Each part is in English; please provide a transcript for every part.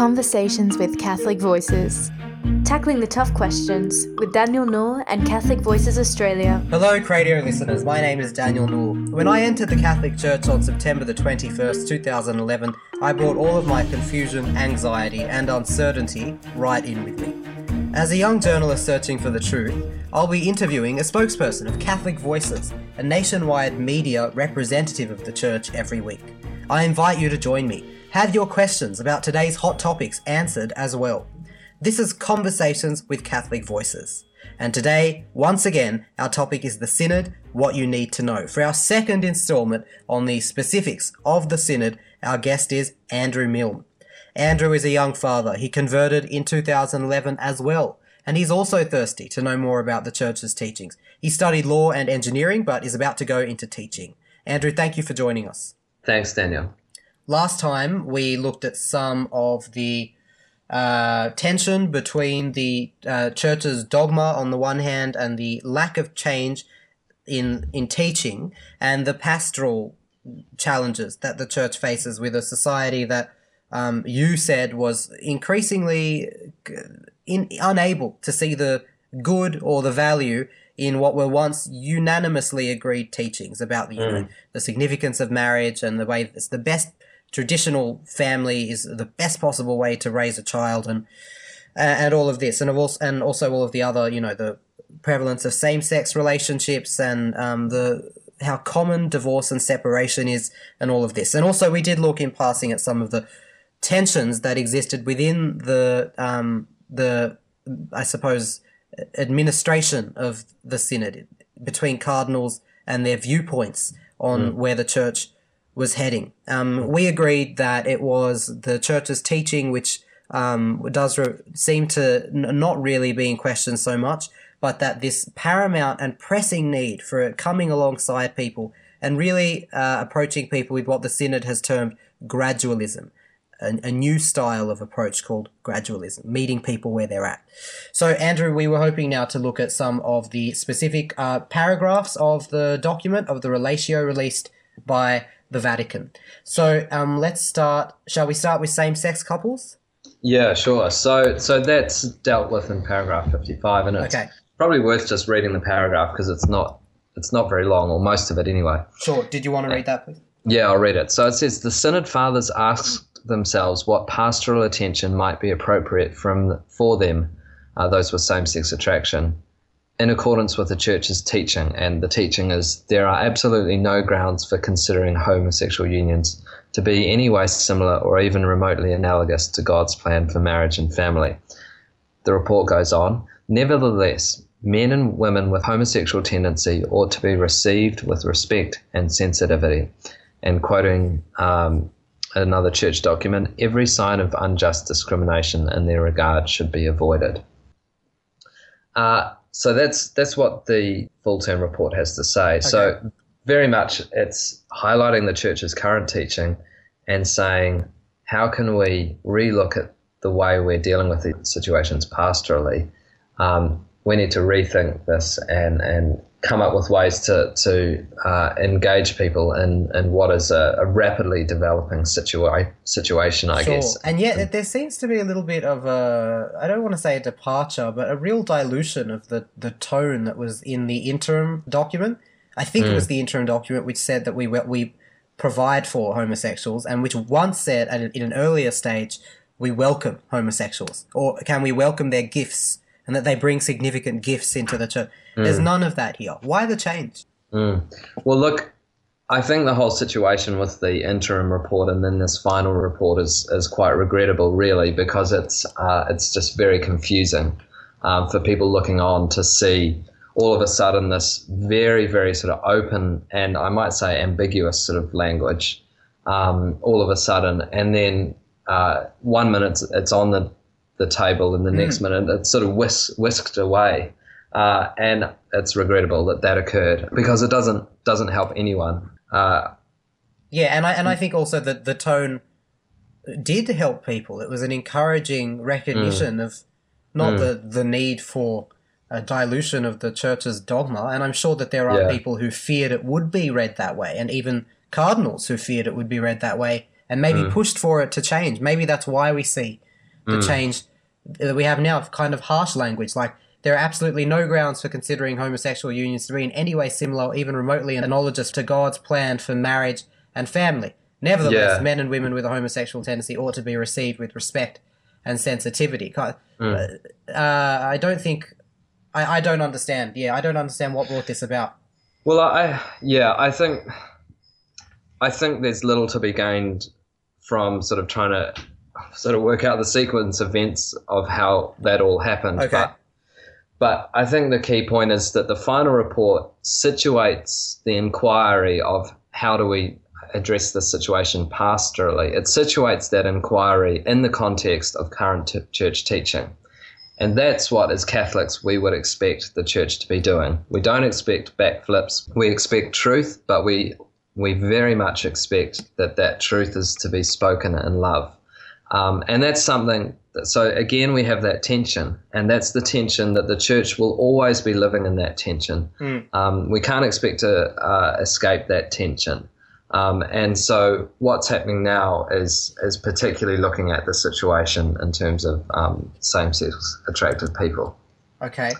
Conversations with Catholic Voices. Tackling the tough questions with Daniel Nour and Catholic Voices Australia. Hello, Cradio listeners. My name is Daniel Nour. When I entered the Catholic Church on September the 21st, 2011, I brought all of my confusion, anxiety, and uncertainty right in with me. As a young journalist searching for the truth, I'll be interviewing a spokesperson of Catholic Voices, a nationwide media representative of the Church every week. I invite you to join me. Have your questions about today's hot topics answered as well. This is Conversations with Catholic Voices. And today, once again, our topic is the Synod, what you need to know. For our second installment on the specifics of the Synod, our guest is Andrew Milne. Andrew is a young father. He converted in 2011 as well, and he's also thirsty to know more about the Church's teachings. He studied law and engineering, but is about to go into teaching. Andrew, thank you for joining us. Thanks, Daniel. Last time we looked at some of the uh, tension between the uh, church's dogma on the one hand and the lack of change in in teaching and the pastoral challenges that the church faces with a society that um, you said was increasingly in, unable to see the good or the value in what were once unanimously agreed teachings about the, you know, the significance of marriage and the way it's the best traditional family is the best possible way to raise a child and and all of this. And of also and also all of the other you know the prevalence of same-sex relationships and um, the how common divorce and separation is and all of this. And also we did look in passing at some of the tensions that existed within the um, the I suppose administration of the synod between cardinals and their viewpoints on where the church was heading. Um, we agreed that it was the church's teaching which um, does re- seem to n- not really be in question so much, but that this paramount and pressing need for it coming alongside people and really uh, approaching people with what the synod has termed gradualism. A, new style of approach called gradualism, meeting people where they're at. So, Andrew, we were hoping now to look at some of the specific uh, paragraphs of the document of the relatio released by the Vatican. So um, let's start. Shall we start with same-sex couples? Yeah, sure. So, so that's dealt with in paragraph fifty-five, and it's Okay. probably worth just reading the paragraph because it's not it's not very long, or most of it anyway. Sure. Did you want to read that, please? Yeah, I'll read it. So it says the Synod Fathers asked themselves what pastoral attention might be appropriate from for them, uh, those with same-sex attraction, in accordance with the Church's teaching. And the teaching is there are absolutely no grounds for considering homosexual unions to be any way similar or even remotely analogous to God's plan for marriage and family. The report goes on. Nevertheless, men and women with homosexual tendency ought to be received with respect and sensitivity. And quoting um, another church document, every sign of unjust discrimination in their regard should be avoided. Uh, so that's that's what the full term report has to say. So very much it's highlighting the church's current teaching and saying how can we relook at the way we're dealing with these situations pastorally. Um, we need to rethink this and and come up with ways to to uh, engage people in, in what is a, a rapidly developing situa- situation, I Sure. guess. And yet, there seems to be a little bit of a, I don't want to say a departure, but a real dilution of the, the tone that was in the interim document. I think it was the interim document which said that we we provide for homosexuals, and which once said at an, in an earlier stage, we welcome homosexuals, or can we welcome their gifts, and that they bring significant gifts into the church. There's none of that here. Why the change? Well, look, I think the whole situation with the interim report and then this final report is, is quite regrettable, really, because it's uh, it's just very confusing um, for people looking on to see all of a sudden this very, very sort of open and I might say ambiguous sort of language um, all of a sudden, and then uh, one minute it's on the the table, in the next mm. minute it's sort of whisk, whisked away. Uh, and it's regrettable that that occurred because it doesn't doesn't help anyone. Uh, Yeah, and I and I think also that the tone did help people. It was an encouraging recognition mm. of not mm. the the need for a dilution of the church's dogma, and I'm sure that there are Yeah. people who feared it would be read that way, and even cardinals who feared it would be read that way, and maybe pushed for it to change. Maybe that's why we see the change that we have now of kind of harsh language. Like, there are absolutely no grounds for considering homosexual unions to be in any way similar or even remotely analogous to God's plan for marriage and family. Nevertheless, Yeah. men and women with a homosexual tendency ought to be received with respect and sensitivity. Ki- Uh, I don't think. I, I don't understand. Yeah, I don't understand what brought this about. Well, I yeah, I think I think there's little to be gained from sort of trying to sort of work out the sequence of events of how that all happened. Okay. But, but I think the key point is that the final report situates the inquiry of how do we address this situation pastorally. It situates that inquiry in the context of current t- church teaching. And that's what, as Catholics, we would expect the church to be doing. We don't expect backflips. We expect truth, but we we very much expect that that truth is to be spoken in love. Um, and that's something. That, so again, we have that tension, and that's the tension that the church will always be living in. That tension. Um, we can't expect to uh, escape that tension. Um, and so, what's happening now is is particularly looking at the situation in terms of um, same-sex attracted people. Okay. Uh,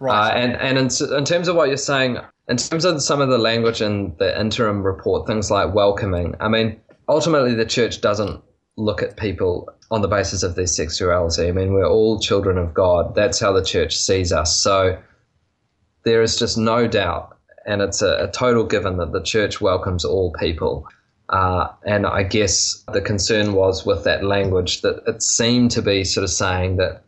Right. and and in, in terms of what you're saying, in terms of some of the language in the interim report, things like welcoming. I mean, ultimately, the church doesn't look at people on the basis of their sexuality. I mean, we're all children of God. That's how the church sees us. So there is just no doubt, and it's a, a total given that the church welcomes all people. Uh, and I guess the concern was with that language that it seemed to be sort of saying that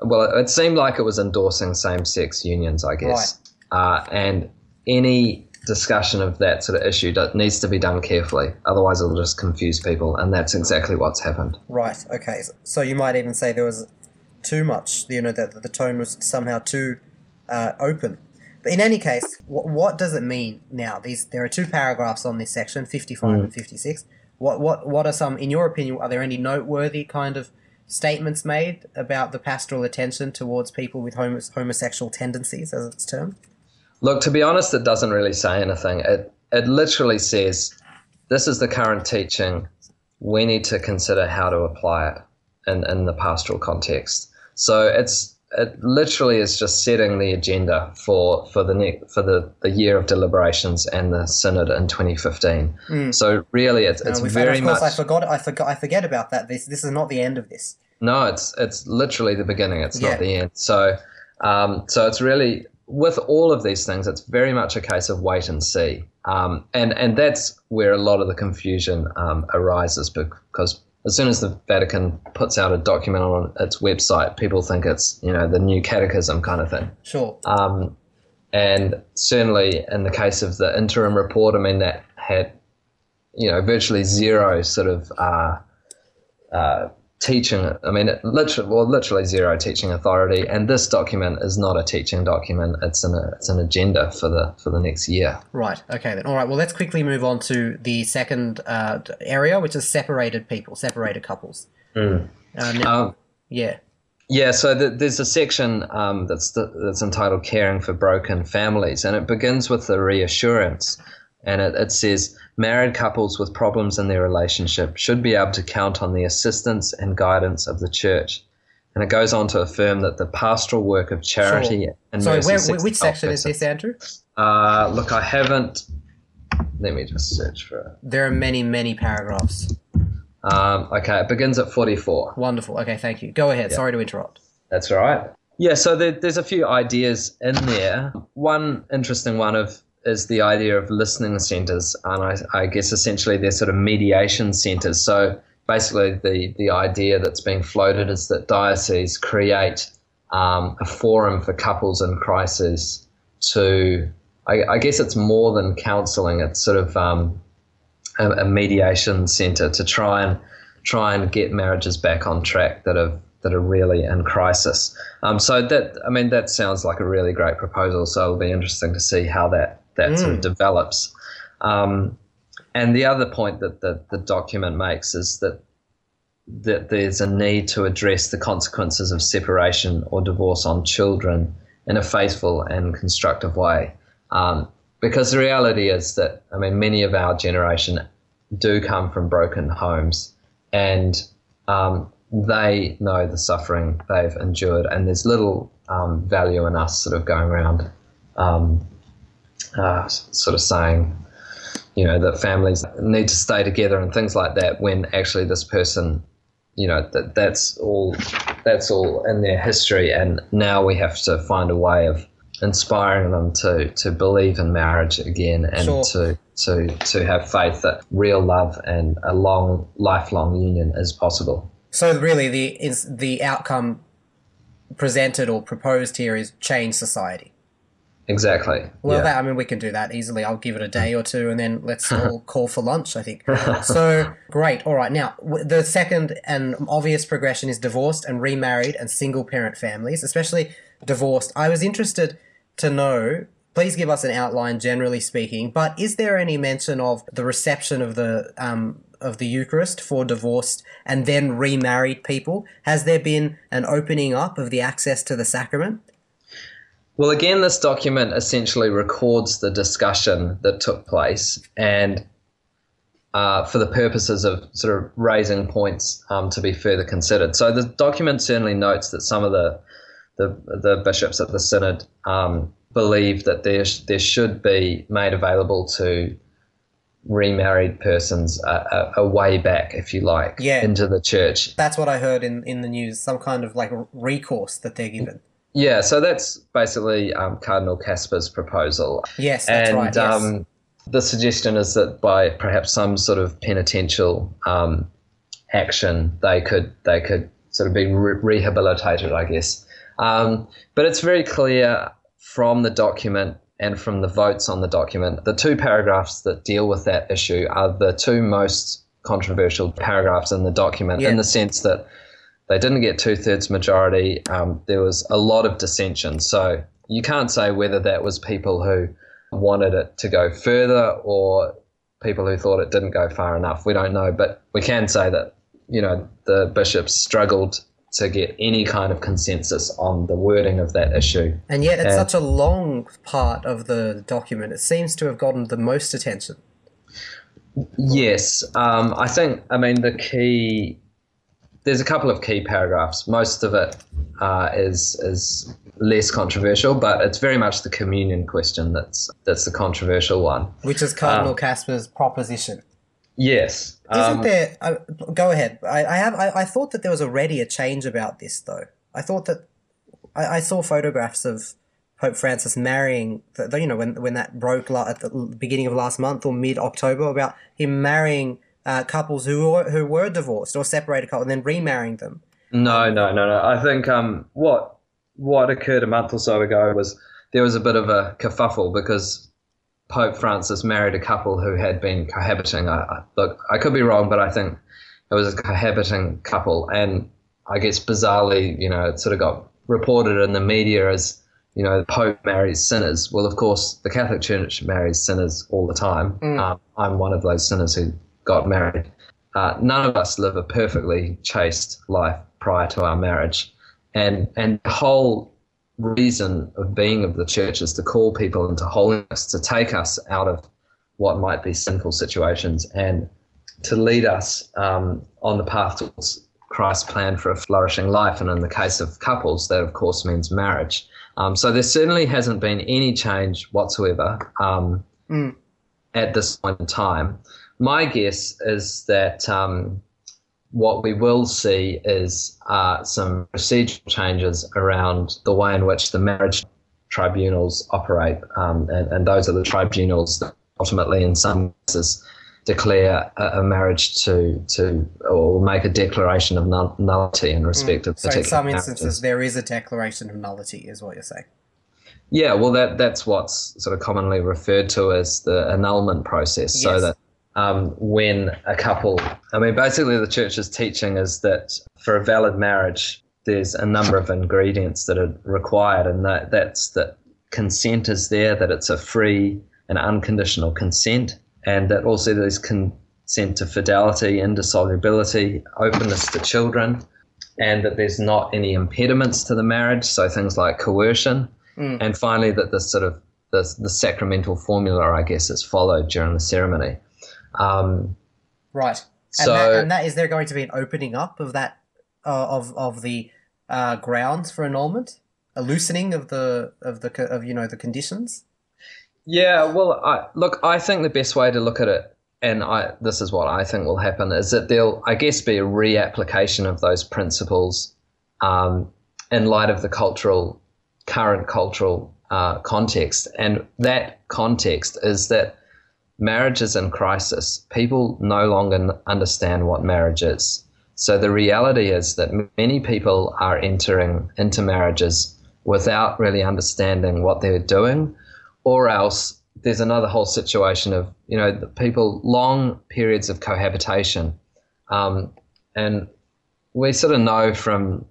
well, it seemed like it was endorsing same-sex unions, I guess. Uh, and any discussion of that sort of issue that needs to be done carefully, otherwise it'll just confuse people, and that's exactly what's happened. Right. Okay. So- you might even say there was too much. You know that the tone was somehow too uh, open. But in any case, what, what does it mean now? These there are two paragraphs on this section, fifty-five and fifty-six. What what what are some, in your opinion, are there any noteworthy kind of statements made about the pastoral attention towards people with homo- homosexual tendencies, as it's termed? Look, to be honest, it doesn't really say anything. It it literally says, "This is the current teaching. We need to consider how to apply it in in the pastoral context." So it's it literally is just setting the agenda for for the ne- for the, the year of deliberations and the synod in 2015. So really, it's it's very and of course, much I forgot. I forgot. I forget about that. This this is not the end of this. no, it's it's literally the beginning. It's Yeah. not the end. So, um, so it's really with all of these things, it's very much a case of wait and see, um, and and that's where a lot of the confusion um, arises because as soon as the Vatican puts out a document on its website, people think it's you know the new catechism kind of thing. Sure. Um, and certainly in the case of the interim report, I mean, that had, you know, virtually zero sort of uh, uh, teaching. I mean, it literally, well, literally zero teaching authority. And this document is not a teaching document. It's an it's an agenda for the for the next year. Right. Okay. Then. All right. Well, let's quickly move on to the second uh, area, which is separated people, separated couples. Uh, now- Um, yeah. Yeah, so th there's a section um, that's the, that's entitled "Caring for Broken Families," and it begins with the reassurance, and it, it says married couples with problems in their relationship should be able to count on the assistance and guidance of the church, and it goes on to affirm that the pastoral work of charity Sure. and Sorry. mercy Where, seeks which section is this, Andrew? Uh, look, I haven't. Let me just search for it. There are many, many paragraphs. Um, okay, it begins at forty-four. Wonderful. Okay. Thank you. Go ahead. Sorry to interrupt. That's all right. Yeah, so there, there's a few ideas in there. One interesting one of is the idea of listening centres, and I, I guess essentially they're sort of mediation centres. So basically, the the idea that's being floated is that dioceses create um, a forum for couples in crisis to. I, I guess it's more than counselling. It's sort of um, a, a mediation centre to try and try and get marriages back on track that have that are really in crisis. Um, so that I mean that sounds like a really great proposal. So it'll be interesting to see how that that sort of develops. Um, and the other point that the, the document makes is that that there's a need to address the consequences of separation or divorce on children in a faithful and constructive way. Um, because the reality is that, I mean, many of our generation do come from broken homes. And um, they know the suffering they've endured, and there's little um, value in us sort of going around, um, uh, sort of saying, you know, that families need to stay together and things like that. When actually this person, you know, that that's all that's all in their history, and now we have to find a way of inspiring them to to believe in marriage again and Sure. to to to have faith that real love and a long lifelong union is possible. So really, the is the outcome presented or proposed here is change society. Exactly. Well, yeah. that, I mean, we can do that easily. I'll give it a day or two, and then let's all call for lunch. I think. So great. All right. Now, w- the second and obvious progression is divorced and remarried and single parent families, especially divorced. I was interested to know. Please give us an outline, generally speaking. But is there any mention of the reception of the um, of the Eucharist for divorced and then remarried people? Has there been an opening up of the access to the sacrament? Well, again, this document essentially records the discussion that took place and uh, for the purposes of sort of raising points um, to be further considered. So the document certainly notes that some of the the, the bishops at the synod um, believe that there sh- there should be made available to remarried persons a, a, a way back, if you like, Yeah. into the church That's what I heard in, in the news. Some kind of like recourse that they're given. Yeah, so that's basically um, Cardinal Kasper's proposal. Yes, that's and right. Yes. um, the suggestion is that by perhaps some sort of penitential um, action, they could they could sort of be re- rehabilitated, I guess. Um, but it's very clear from the document and from the votes on the document, the two paragraphs that deal with that issue are the two most controversial paragraphs in the document, Yeah. in the sense that they didn't get two thirds majority. Um, there was a lot of dissension. So you can't say whether that was people who wanted it to go further or people who thought it didn't go far enough. We don't know, but we can say that you know the bishops struggled to get any kind of consensus on the wording of that issue. and yet, it's and- such a long part of the document. It seems to have gotten the most attention. Yes, um, I think. I mean, the key. There's a couple of key paragraphs. Most of it uh, is is less controversial, but it's very much the communion question that's that's the controversial one. Which is Cardinal Kasper's proposition. Yes. Isn't um, there? Uh, go ahead. I, I have. I, I thought that there was already a change about this, though. I thought that I, I saw photographs of Pope Francis marrying. The, the- you know, when when that broke la- at the beginning of last month or mid October, about him marrying uh, couples who were who were divorced or separated couples and then remarrying them. No, no, no, no. I think um, what what occurred a month or so ago was there was a bit of a kerfuffle because Pope Francis married a couple who had been cohabiting. I, I, look, I could be wrong, but I think it was a cohabiting couple, and I guess bizarrely, you know, it sort of got reported in the media as you know, the Pope marries sinners. Well, of course, the Catholic Church marries sinners all the time. Um, I'm one of those sinners who got married. Uh, none of us live a perfectly chaste life prior to our marriage, and and the whole reason of being of the church is to call people into holiness, to take us out of what might be sinful situations, and to lead us um, on the path towards Christ's plan for a flourishing life. And in the case of couples, that of course means marriage. Um, so there certainly hasn't been any change whatsoever um, at this point in time. My guess is that um, what we will see is uh, some procedural changes around the way in which the marriage tribunals operate, um, and, and those are the tribunals that ultimately, in some cases, declare a, a marriage to to or make a declaration of null- nullity in respect of So in some marriages. instances, there is a declaration of nullity, is what you're saying. Yeah, well, that that's what's sort of commonly referred to as the annulment process. So that um, when a couple, I mean, basically, the church's teaching is that for a valid marriage, there's a number of ingredients that are required, and that that's that consent is there, that it's a free and unconditional consent, and that also there's consent to fidelity, indissolubility, openness to children, and that there's not any impediments to the marriage, so things like coercion. And finally that the sort of the, the sacramental formula i guess is followed during the ceremony um, Right. And, So- that, and that is there going to be an opening up of that uh, of of the uh, grounds for annulment, a loosening of the of the of you know the conditions. Yeah, well, I, look, I think the best way to look at it, and I, this is what I think will happen, is that there'll, I guess, be a reapplication of those principles um, in light of the cultural, current cultural uh, context. And that context is that marriage is in crisis. People no longer understand what marriage is. So the reality is that many people are entering into marriages without really understanding what they're doing or else there's another whole situation of you know people long periods of cohabitation, um, and we sort of know from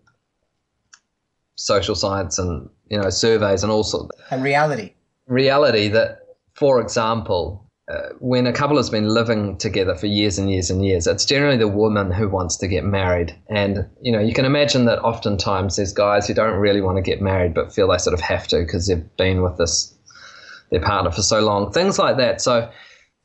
social science and you know surveys and all sorts and reality reality that, for example. Uh, when a couple has been living together for years and years and years, it's generally the woman who wants to get married. And, you know, you can imagine that oftentimes there's guys who don't really want to get married but feel they sort of have to because they've been with this their partner for so long, things like that. So,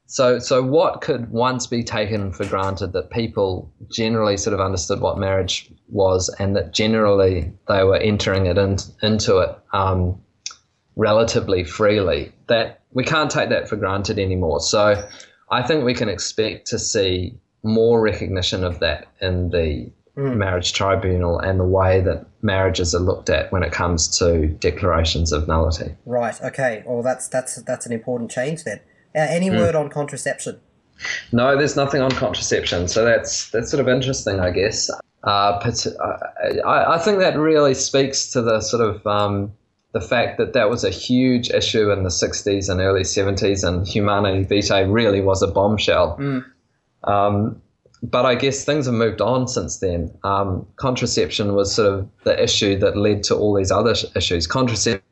so, so what could once be taken for granted that people generally sort of understood what marriage was, and that generally they were entering it in, into it um, relatively freely. That we can't take that for granted anymore. So, I think we can expect to see more recognition of that in the mm. marriage tribunal and the way that marriages are looked at when it comes to declarations of nullity. Right. Okay. Well, that's that's that's an important change then. Uh, any mm. word on contraception? No, there's nothing on contraception. So that's that's sort of interesting, I guess. Uh, I, I think that really speaks to the sort of um, the fact that that was a huge issue in the 60s and early 70s, and Humanae Vitae really was a bombshell. Mm. Um, but I guess things have moved on since then. Um, contraception was sort of the issue that led to all these other issues. Contraception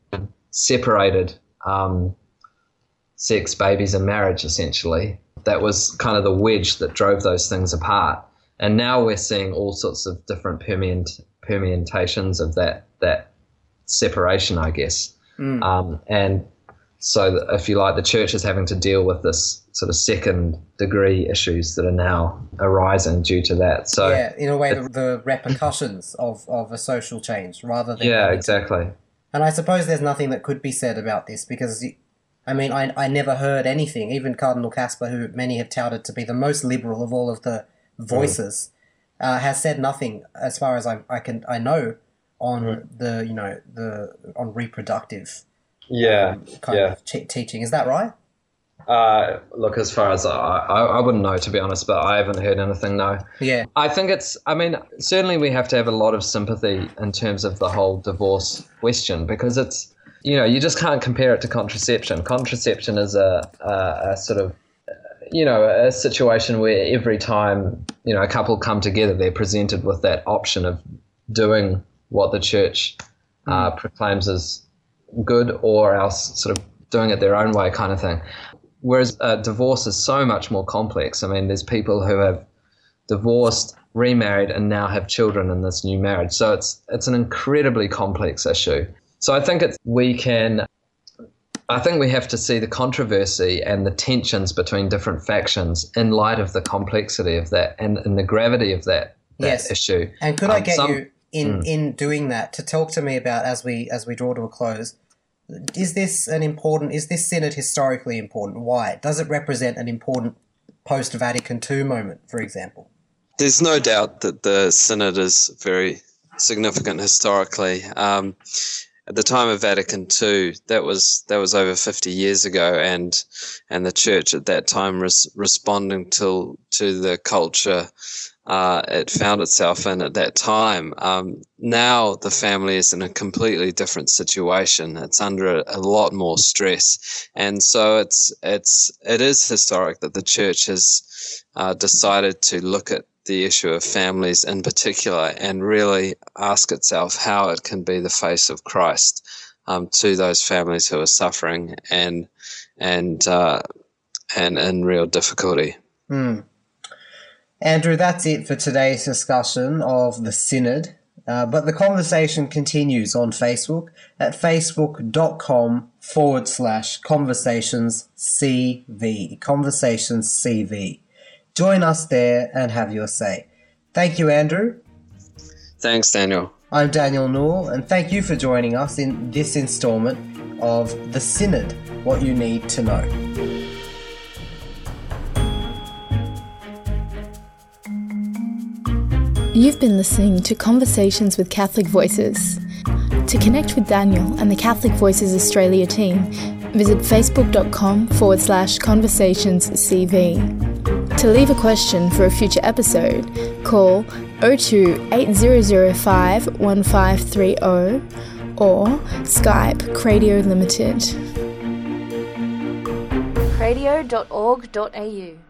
separated um, sex, babies, and marriage, essentially. That was kind of the wedge that drove those things apart. And now we're seeing all sorts of different permeant, permutations of that that separation, I guess. Mm. Um, and so, if you like, the church is having to deal with this sort of second degree issues that are now arising due to that. So yeah, in a way, the, the, repercussions of, of a social change rather than yeah, exactly. And I suppose there's nothing that could be said about this because, I mean, I I never heard anything. Even Cardinal Kasper, who many have touted to be the most liberal of all of the voices, mm. uh, has said nothing as far as I I can I know on the you know the on reproductive yeah um, kind yeah. of teaching. Is that right? Uh, look, as far as I, I, I, wouldn't know to be honest, but I haven't heard anything. No. Yeah. I think it's. I mean, certainly we have to have a lot of sympathy in terms of the whole divorce question because it's. You know, you just can't compare it to contraception. Contraception is a, a, a sort of you know, a situation where every time, you know, a couple come together, they're presented with that option of doing what the church uh, mm. proclaims as good or else sort of doing it their own way kind of thing. Whereas uh, divorce is so much more complex. I mean, there's people who have divorced, remarried, and now have children in this new marriage. So it's it's an incredibly complex issue. So I think it's we can. I think we have to see the controversy and the tensions between different factions in light of the complexity of that and, and the gravity of that, that yes. issue. And could um, I get some, you in mm. in doing that to talk to me about as we as we draw to a close? is this an important? Is this synod historically important? Why does it represent an important post Vatican II moment, for example? There's no doubt that the synod is very significant historically. Um, at the time of Vatican II, that was that was over 50 years ago, and and the church at that time was responding to to the culture uh, it found itself in at that time. Um, now the family is in a completely different situation. It's under a, a, lot more stress, and so it's it's it is historic that the church has uh, decided to look at the issue of families in particular and really ask itself how it can be the face of Christ um, to those families who are suffering and and uh, and in real difficulty. Mm. Andrew, that's it for today's discussion of the Synod. Uh, but the conversation continues on Facebook at facebook.com forward slash conversations CV. Conversations CV. Join us there and have your say. Thank you, Andrew. Thanks, Daniel. I'm Daniel Nour, and thank you for joining us in this installment of The Synod What You Need to Know. You've been listening to Conversations with Catholic Voices. To connect with Daniel and the Catholic Voices Australia team, visit facebook.com forward slash conversationscv. To leave a question for a future episode, call 02 8005 1530 or Skype Cradio Limited. radio.org.au